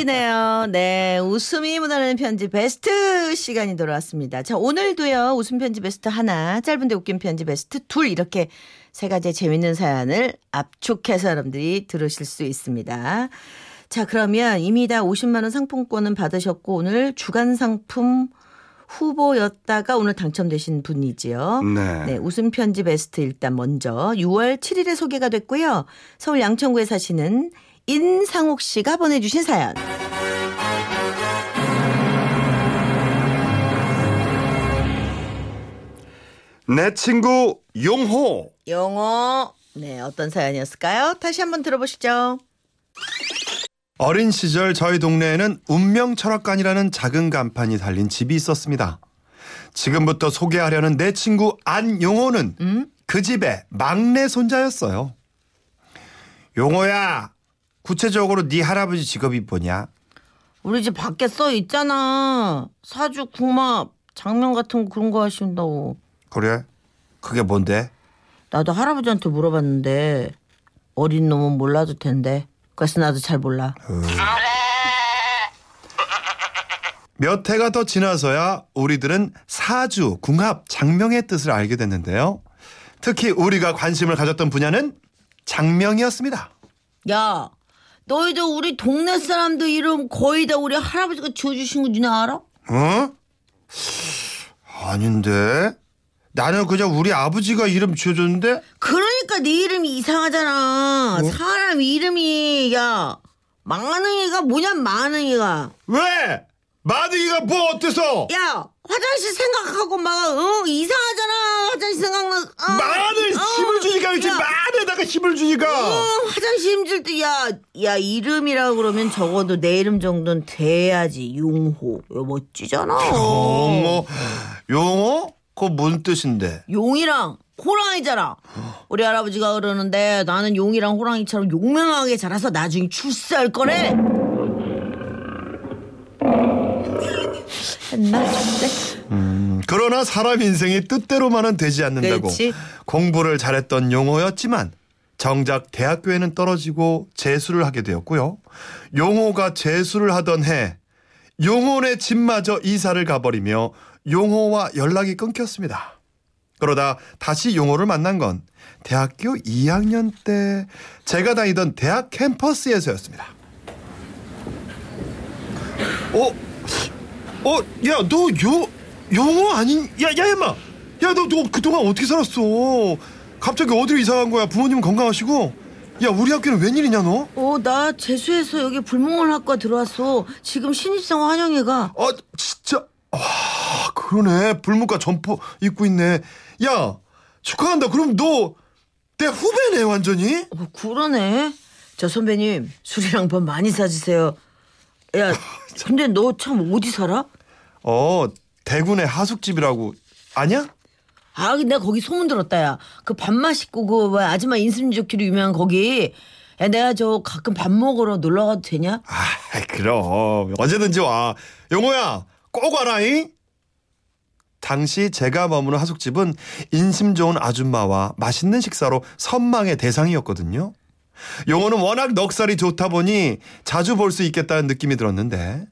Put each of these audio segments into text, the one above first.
토요일이네요. 네. 웃음이 묻어나는 편지 베스트 시간이 돌아왔습니다. 자, 오늘도요. 웃음 편지 베스트 하나, 짧은데 웃긴 편지 베스트 둘 이렇게 세 가지 재밌는 사연을 압축해서 여러분들이 들으실 수 있습니다. 자, 그러면 이미 다 50만 원 상품권은 받으셨고 오늘 주간 상품 후보였다가 오늘 당첨되신 분이지요. 네. 네, 웃음 편지 베스트 일단 먼저 6월 7일에 소개가 됐고요. 서울 양천구에 사시는 인상옥 씨가 보내주신 사연. 내 친구 용호. 영어. 네, 어떤 사연이었을까요? 다시 한번 들어보시죠. 어린 시절 저희 동네에는 운명 철학관이라는 작은 간판이 달린 집이 있었습니다. 지금부터 소개하려는 내 친구 안용호는 음? 그 집의 막내 손자였어요. 용호야, 구체적으로 네 할아버지 직업이 뭐냐? 우리 집 밖에 써 있잖아. 사주, 궁합, 장면 같은 거 그런 거 하신다고. 그래? 그게 뭔데? 나도 할아버지한테 물어봤는데 어린 놈은 몰라도 텐데. 그래서 나도 잘 몰라. 몇 해가 더 지나서야 우리들은 사주, 궁합, 장명의 뜻을 알게 됐는데요. 특히 우리가 관심을 가졌던 분야는 장명이었습니다. 야, 너희도 우리 동네 사람들 이름 거의 다 우리 할아버지가 지어주신 거 니네 알아? 어? 아닌데. 나는 그냥 우리 아버지가 이름 지어줬는데 그러니까 네 이름이 이상하잖아. 사람 이름이 야 망하능이가 뭐냐 망하능이가. 왜? 마등이가 뭐 어때서? 야 화장실 생각하고 막 어, 이상하잖아. 화장실 생각나. 어, 마늘 어, 힘을 주니까 야, 마늘에다가 힘을 주니까. 어, 화장실 힘줄 때야야 이름이라 그러면 적어도 내 이름 정도는 돼야지 용호. 야, 멋지잖아. 용어, 용어? 그거 뭔 뜻인데? 용이랑 호랑이잖아. 우리 할아버지가 그러는데 나는 용이랑 호랑이처럼 용맹하게 자라서 나중에 출세할 거래. 했나 출세? 그러나 사람 인생이 뜻대로만은 되지 않는다고 그렇지. 공부를 잘했던 용호였지만 정작 대학교에는 떨어지고 재수를 하게 되었고요. 용호가 재수를 하던 해 용호네 집마저 이사를 가버리며 용호와 연락이 끊겼습니다. 그러다 다시 용호를 만난 건 대학교 2학년 때 제가 다니던 대학 캠퍼스에서였습니다. 어? 어? 야, 너 요, 용호 아닌? 야, 야, 임마! 야, 너, 너 그동안 어떻게 살았어? 갑자기 어디로 이사 간 거야? 부모님은 건강하시고? 야, 우리 학교는 웬일이냐, 너? 어, 나 재수해서 여기 불문학과 들어왔어. 지금 신입생 환영회가. 아, 진짜. 아, 그러네. 불문과 점퍼 입고 있네. 야, 축하한다. 그럼 너 내 후배네, 완전히? 어, 그러네. 저 선배님 술이랑 밥 많이 사주세요. 야, 근데 너 참 어디 살아? 어, 대군의 하숙집이라고. 아냐? 아, 근데 내가 거기 소문 들었다, 야. 그 밥 맛있고, 그, 뭐, 아줌마 인심 좋기로 유명한 거기. 야, 내가 저 가끔 밥 먹으러 놀러 가도 되냐? 아, 그럼. 언제든지 와. 용호야, 꼭 와라잉? 당시 제가 머무는 하숙집은 인심 좋은 아줌마와 맛있는 식사로 선망의 대상이었거든요. 용호는 워낙 넉살이 좋다 보니 자주 볼 수 있겠다는 느낌이 들었는데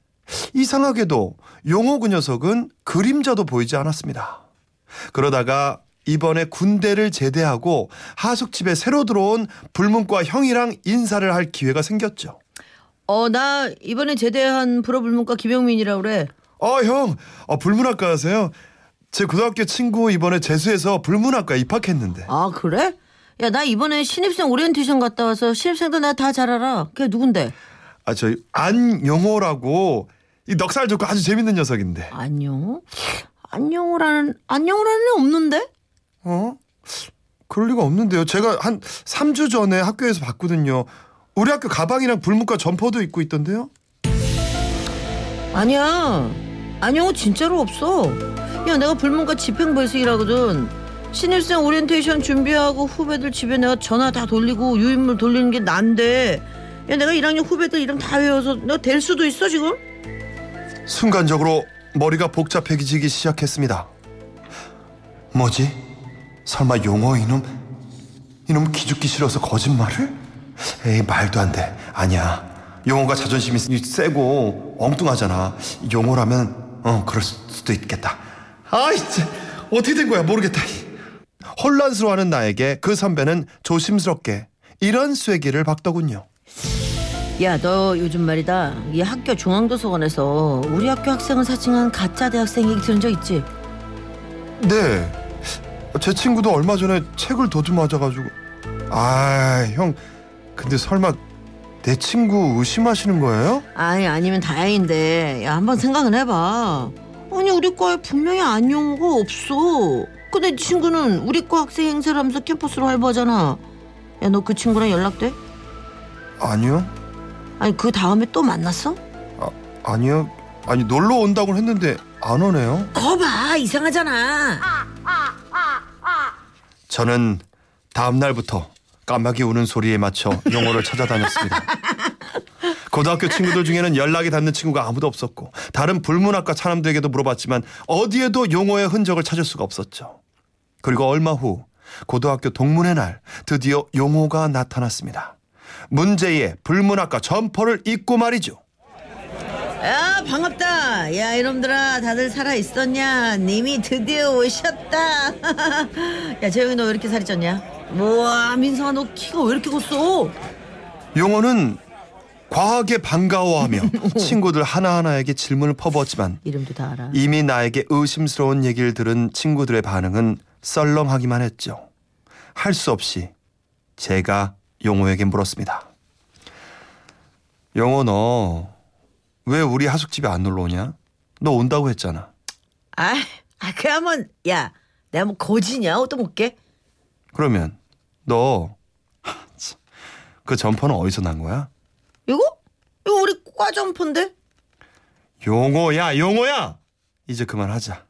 이상하게도 용호 그 녀석은 그림자도 보이지 않았습니다. 그러다가 이번에 군대를 제대하고 하숙집에 새로 들어온 불문과 형이랑 인사를 할 기회가 생겼죠. 어, 나 이번에 제대한 불어불문과 김영민이라 그래. 어, 형, 어, 불문학과세요? 제 고등학교 친구 이번에 재수해서 불문학과 입학했는데. 아, 그래? 야, 나 이번에 신입생 오리엔테이션 갔다 와서 신입생도 나 다 잘 알아. 걔 누군데? 아, 저희 안영호라고 이 넉살 좋고 아주 재밌는 녀석인데. 안영호? 안영호라는, 안영호라는 애 없는데? 어? 그럴 리가 없는데요. 제가 한 3주 전에 학교에서 봤거든요. 우리 학교 가방이랑 불문과 점퍼도 입고 있던데요. 아니야. 안영호는 진짜로 없어. 야, 내가 불문과 집행부에서 일하거든. 신입생 오리엔테이션 준비하고 후배들 집에 내가 전화 다 돌리고 유인물 돌리는 게 난데. 야, 내가 1학년 후배들 이름 다 외워서 내가 댈 수도 있어, 지금? 순간적으로 머리가 복잡해지기 시작했습니다. 뭐지? 설마 용호 이놈? 이놈 기죽기 싫어서 거짓말을? 에이 말도 안 돼. 아니야. 용호가 자존심이 세고 엉뚱하잖아. 용호라면 어 그럴 수도 있겠다. 아이 참 어떻게 된 거야 모르겠다. 혼란스러워하는 나에게 그 선배는 조심스럽게 이런 쐐기를 박더군요. 야, 너 요즘 말이다. 이 학교 중앙도서관에서 우리 학교 학생을 사칭한 가짜 대학생 얘기 들은 적 있지? 네. 제 친구도 얼마 전에 책을 도둑맞아가지고. 아, 형. 근데 설마 내 친구 의심하시는 거예요? 아니, 아니면 다행인데. 야, 한번 생각은 해봐. 아니, 우리 과에 분명히 안용호가 없어. 근데 네 친구는 우리 과 학생 행사를 하면서 캠퍼스로 활보하잖아. 야, 너 그 친구랑 연락돼? 아니요. 아니, 그 다음에 또 만났어? 아, 아니요. 아니 놀러 온다고 했는데 안 오네요. 거봐, 이상하잖아. 저는 다음 날부터 까마귀 우는 소리에 맞춰 용호를 찾아다녔습니다. 고등학교 친구들 중에는 연락이 닿는 친구가 아무도 없었고 다른 불문학과 사람들에게도 물어봤지만 어디에도 용호의 흔적을 찾을 수가 없었죠. 그리고 얼마 후 고등학교 동문회 날 드디어 용호가 나타났습니다. 문제의 불문학과 점퍼를 입고 말이죠. 야 반갑다. 야 이놈들아 다들 살아있었냐? 님이 드디어 오셨다. 야 재영이 너 왜 이렇게 살이 쪘냐? 우와 민성아 너 키가 왜 이렇게 컸어? 용호는 과하게 반가워하며 친구들 하나하나에게 질문을 퍼부었지만 이름도 다 알아. 이미 나에게 의심스러운 얘기를 들은 친구들의 반응은 썰렁하기만 했죠. 할 수 없이 제가 용호에게 물었습니다. 용호 너 왜 우리 하숙집에 안 놀러 오냐? 너 온다고 했잖아. 아, 아 그러면 야 내가 뭐 거지냐 또 못게 그러면 너 그 점퍼는 어디서 난 거야? 이거 이거 우리 과 점퍼인데 용호야 용호야 이제 그만하자.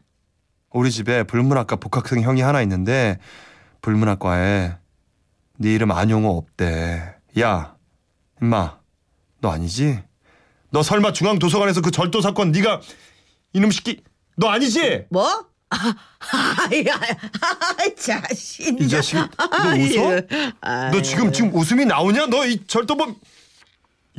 우리 집에 불문학과 복학생 형이 하나 있는데 불문학과에 네 이름 안용호 없대. 야 임마 너 아니지? 너 설마 중앙 도서관에서 그 절도 사건 네가 이놈 새끼 너 아니지? 뭐? 아, 자신. 이 자식 너 웃어? 너 지금 지금 웃음이 나오냐? 너 이 절도범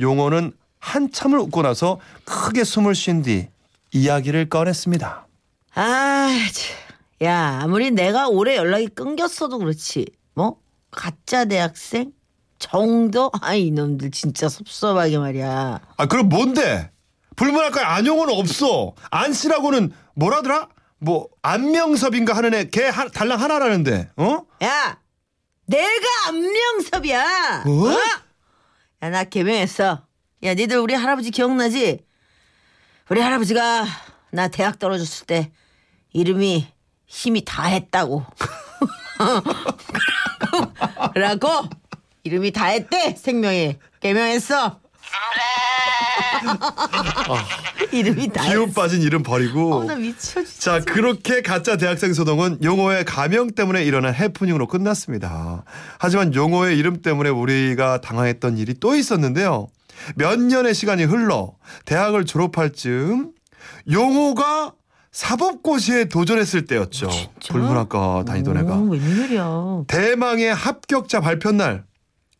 용호는 한참을 웃고 나서 크게 숨을 쉰 뒤 이야기를 꺼냈습니다. 아, 참. 야, 아무리 내가 올해 연락이 끊겼어도 그렇지. 뭐? 가짜 대학생? 정도? 아, 이놈들 진짜 섭섭하게 말이야. 아 그럼 뭔데? 불문학과에 안용호는 없어. 안 씨라고는 뭐라더라? 뭐 안명섭인가 하는 애걔 달랑 하나라는데 어? 야, 내가 안명섭이야. 뭐? 야, 나 개명했어. 야, 니들 우리 할아버지 기억나지? 우리 할아버지가 나 대학 떨어졌을 때 이름이 힘이 다 했다고. 그러고 이름이 다 했대 생명이 개명했어. 이름이 다 기운. 빠진 이름 버리고 어, 나 미쳐 진짜. 자 그렇게 가짜 대학생 소동은 용호의 가명 때문에 일어난 해프닝으로 끝났습니다. 하지만 용호의 이름 때문에 우리가 당황했던 일이 또 있었는데요. 몇 년의 시간이 흘러 대학을 졸업할 즈음 용호가 사법고시에 도전했을 때였죠. 불문학과 다니던 애가. 오, 웬일이야. 대망의 합격자 발표 날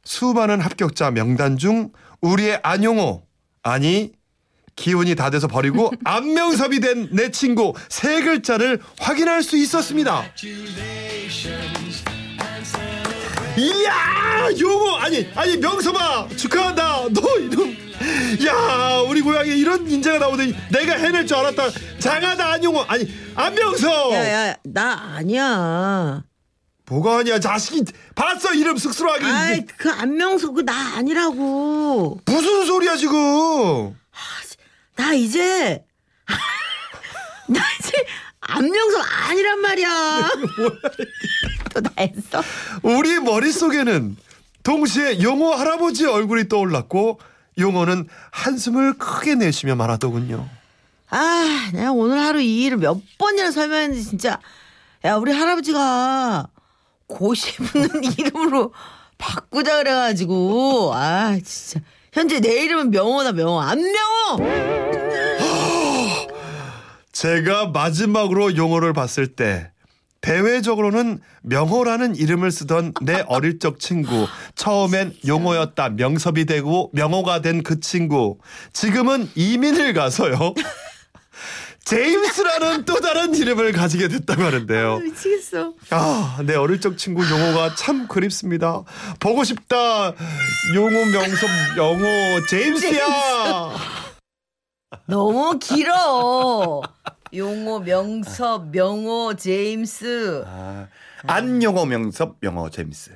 수많은 합격자 명단 중 우리의 안용호 아니 기운이 다 돼서 버리고 안명섭이 된 내 친구 세 글자를 확인할 수 있었습니다. 이야 용호 아니 아니 명섭아 축하한다. 너 이놈. 야 우리 고향에 이런 인재가 나오더니 내가 해낼 줄 알았다. 장하다 안용호. 아니 안명섭 야야 나 아니야. 뭐가 아니야? 자식이 봤어? 이름 쑥스러워하게 아이 그 안명석 그나 아니라고. 무슨 소리야 지금? 나 이제 나 이제 안명석 아니란 말이야. 또 나 했어? 우리 머릿속에는 동시에 용호 할아버지 얼굴이 떠올랐고 용호는 한숨을 크게 내쉬며 말하더군요. 아, 내가 오늘 하루 이 일을 몇 번이나 설명했는데 진짜 야 우리 할아버지가 고시 붙는 이름으로 바꾸자 그래가지고 아 진짜 현재 내 이름은 명호다 명호 안 명호. 제가 마지막으로 용호를 봤을 때 대외적으로는 명호라는 이름을 쓰던 내 어릴 적 친구. 처음엔 용호였다. 명섭이 되고 명호가 된 그 친구. 지금은 이민을 가서요. 제임스라는 또 다른 이름을 가지게 됐다고 하는데요. 미치겠어. 아, 내 어릴 적 친구 용호가 참 그립습니다. 보고 싶다. 용호 명섭 영호 제임스야. 너무 길어. 용호, 명섭, 명호, 제임스. 아, 안용호 명섭 영호 제임스.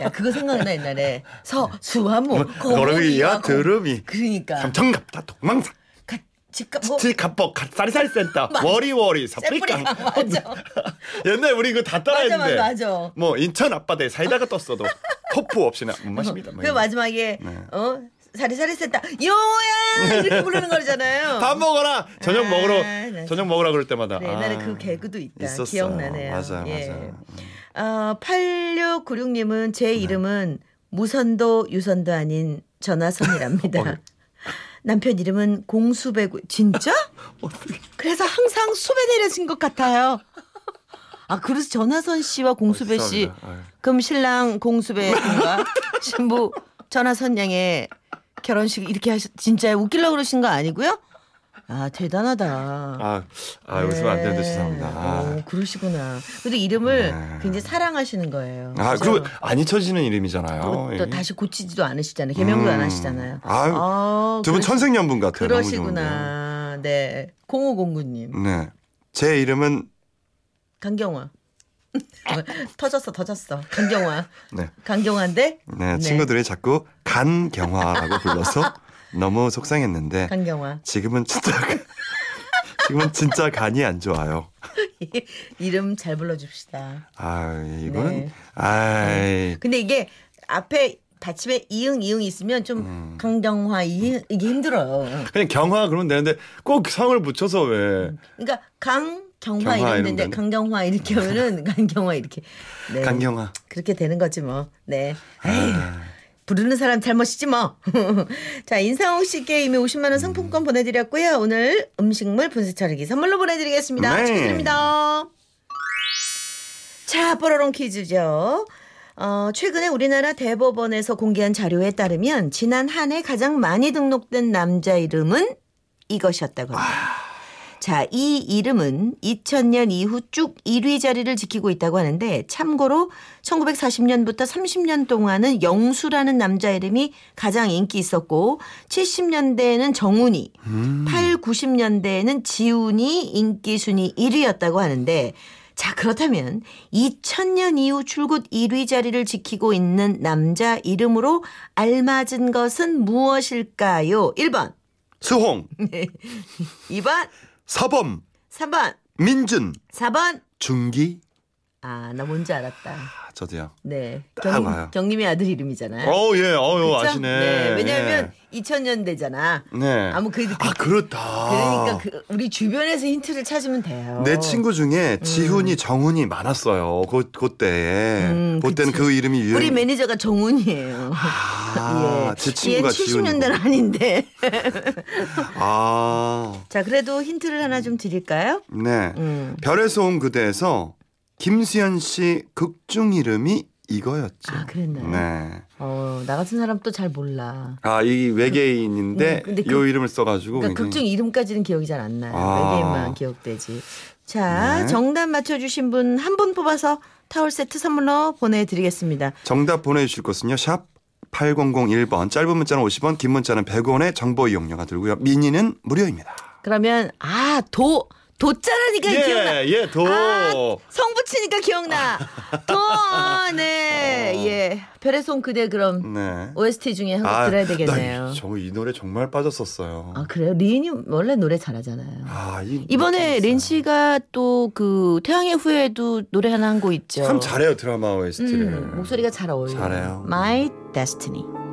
야 그거 생각나 옛날에 서 수화모 거름이야 드름이 그러니까 삼천갑다 동망사 가, 집값 뭐 칠갑복 갓사리살 센터 워리워리 세프리깡, 맞아. 옛날 우리 이거 다 맞아 따라했는데 맞아 맞아. 뭐 인천 앞바다에 사이다가 떴어도 호프 없이는 못 마십니다. 뭐그 마지막에 네. 어 사리사리 센터 용호야 이렇게 부르는 거잖아요. 밥 먹어라 저녁 아, 먹으러 네. 저녁 먹으라 그럴 때마다 네, 옛날에 아, 그 개그도 있다. 있었어요. 기억나네요. 맞아요, 예. 맞아요. 어, 8696님은 제 네. 이름은 무선도 유선도 아닌 전화선이랍니다. 어. 남편 이름은 공수배구 진짜? 그래서 항상 수배 내려진 것 같아요. 아 그래서 전화선 씨와 공수배 씨 죄송합니다. 아유. 그럼 신랑 공수배인가 신부 전화선 양의 결혼식 이렇게 하셨 진짜 웃기려고 그러신 거 아니고요? 아 대단하다. 아, 아 웃으면 안 되는데 죄송합니다. 아, 어, 그러시구나. 근데 이름을 네. 굉장히 사랑하시는 거예요. 아 그죠? 그리고 안 잊혀지는 이름이잖아요. 또, 또 예. 다시 고치지도 않으시잖아요. 개명도 안 음. 하시잖아요. 아유, 아, 두분 그러시- 천생연분 같아요. 그러시구나. 네. 0509님. 네. 제 이름은 강경화. 터졌어, 터졌어. 강경화. 네. 강경화인데? 네, 친구들이 자꾸 간경화라고 불러서 너무 속상했는데 강경화. 지금은 진짜 지금은 진짜 간이 안 좋아요. 이름 잘 불러줍시다. 아 이거는 네. 아이 근데 이게 앞에 받침에 이응, 이응 있으면 좀 음. 강경화, 이응, 이게 힘들어요. 그냥 경화 그러면 되는데 꼭 성을 붙여서 왜 그러니까 강, 되는데 되네. 강경화 이렇게 하면은 강경화 이렇게. 네. 간경화 그렇게 되는 거지 뭐. 네. 에이, 아, 부르는 사람 잘못이지 뭐. 자, 인상홍 씨께 이미 50만 원 상품권 보내드렸고요. 오늘 음식물 분쇄 처리기 선물로 보내드리겠습니다. 네. 축하드립니다. 자, 뽀로롱 퀴즈죠. 어, 최근에 우리나라 대법원에서 공개한 자료에 따르면 지난 한 해 가장 많이 등록된 남자 이름은 이것이었다고 합니다. 자, 이 이름은 2000년 이후 쭉 1위 자리를 지키고 있다고 하는데 참고로 1940년부터 30년 동안은 영수라는 남자 이름이 가장 인기 있었고 70년대에는 정훈이, 8, 90년대에는 지훈이 인기 순위 1위였다고 하는데 자, 그렇다면 2000년 이후 줄곧 1위 자리를 지키고 있는 남자 이름으로 알맞은 것은 무엇일까요? 1번, 수홍. 2번, 서범 3번, 민준 4번. 중기 아, 나 뭔지 알았다. 아, 저도요. 네. 딱 와요. 경님의 아들 이름이잖아요. 어 예 어유 그쵸? 아시네. 네. 왜냐하면 2000년대잖아. 예. 네. 아무 그, 그아 그렇다. 그러니까 그 우리 주변에서 힌트를 찾으면 돼요. 내 친구 중에 지훈이 정훈이 많았어요. 그 그때에 음, 그때는 그치. 그 이름이 유행. 우리 매니저가 정훈이에요. 아, 제 친구가 얘 70년대는 지훈이고. 아닌데. 아, 자, 그래도 힌트를 하나 좀 드릴까요? 네. 음. 별에서 온 그대에서 김수현 씨 극중 이름이 이거였죠. 아, 그랬나요? 네. 어, 나 같은 사람 또 잘 몰라. 아, 이 외계인인데 음, 근데 요 그- 이름을 써가지고. 그러니까 굉장히- 극중 이름까지는 기억이 잘 안 나요. 아. 외계인만 기억되지. 자, 네. 정답 맞춰주신 분 한 분 뽑아서 타월 세트 선물로 보내드리겠습니다. 정답 보내주실 곳은요. 샵 8001번 짧은 문자는 50원 긴 문자는 100원의 정보 이용료가 들고요. 미니는 무료입니다. 그러면 아 도 도자라니까 기억나. 예, 도. 아, 성 붙이니까 기억나. 도, 네, 예. 별의 손 그대 그럼 네. OST 중에 한곡 들어야 되겠네요. 저 이 노래 정말 빠졌었어요. 아 그래요? 린이 원래 노래 잘하잖아요. 아, 이 이번에 느낌 린 있어요. 씨가 또 그 태양의 후예도 노래 하나 한 곡 있죠. 참 잘해요 드라마 OST를. 음, 목소리가 잘 어울려요. 잘해요. My Destiny.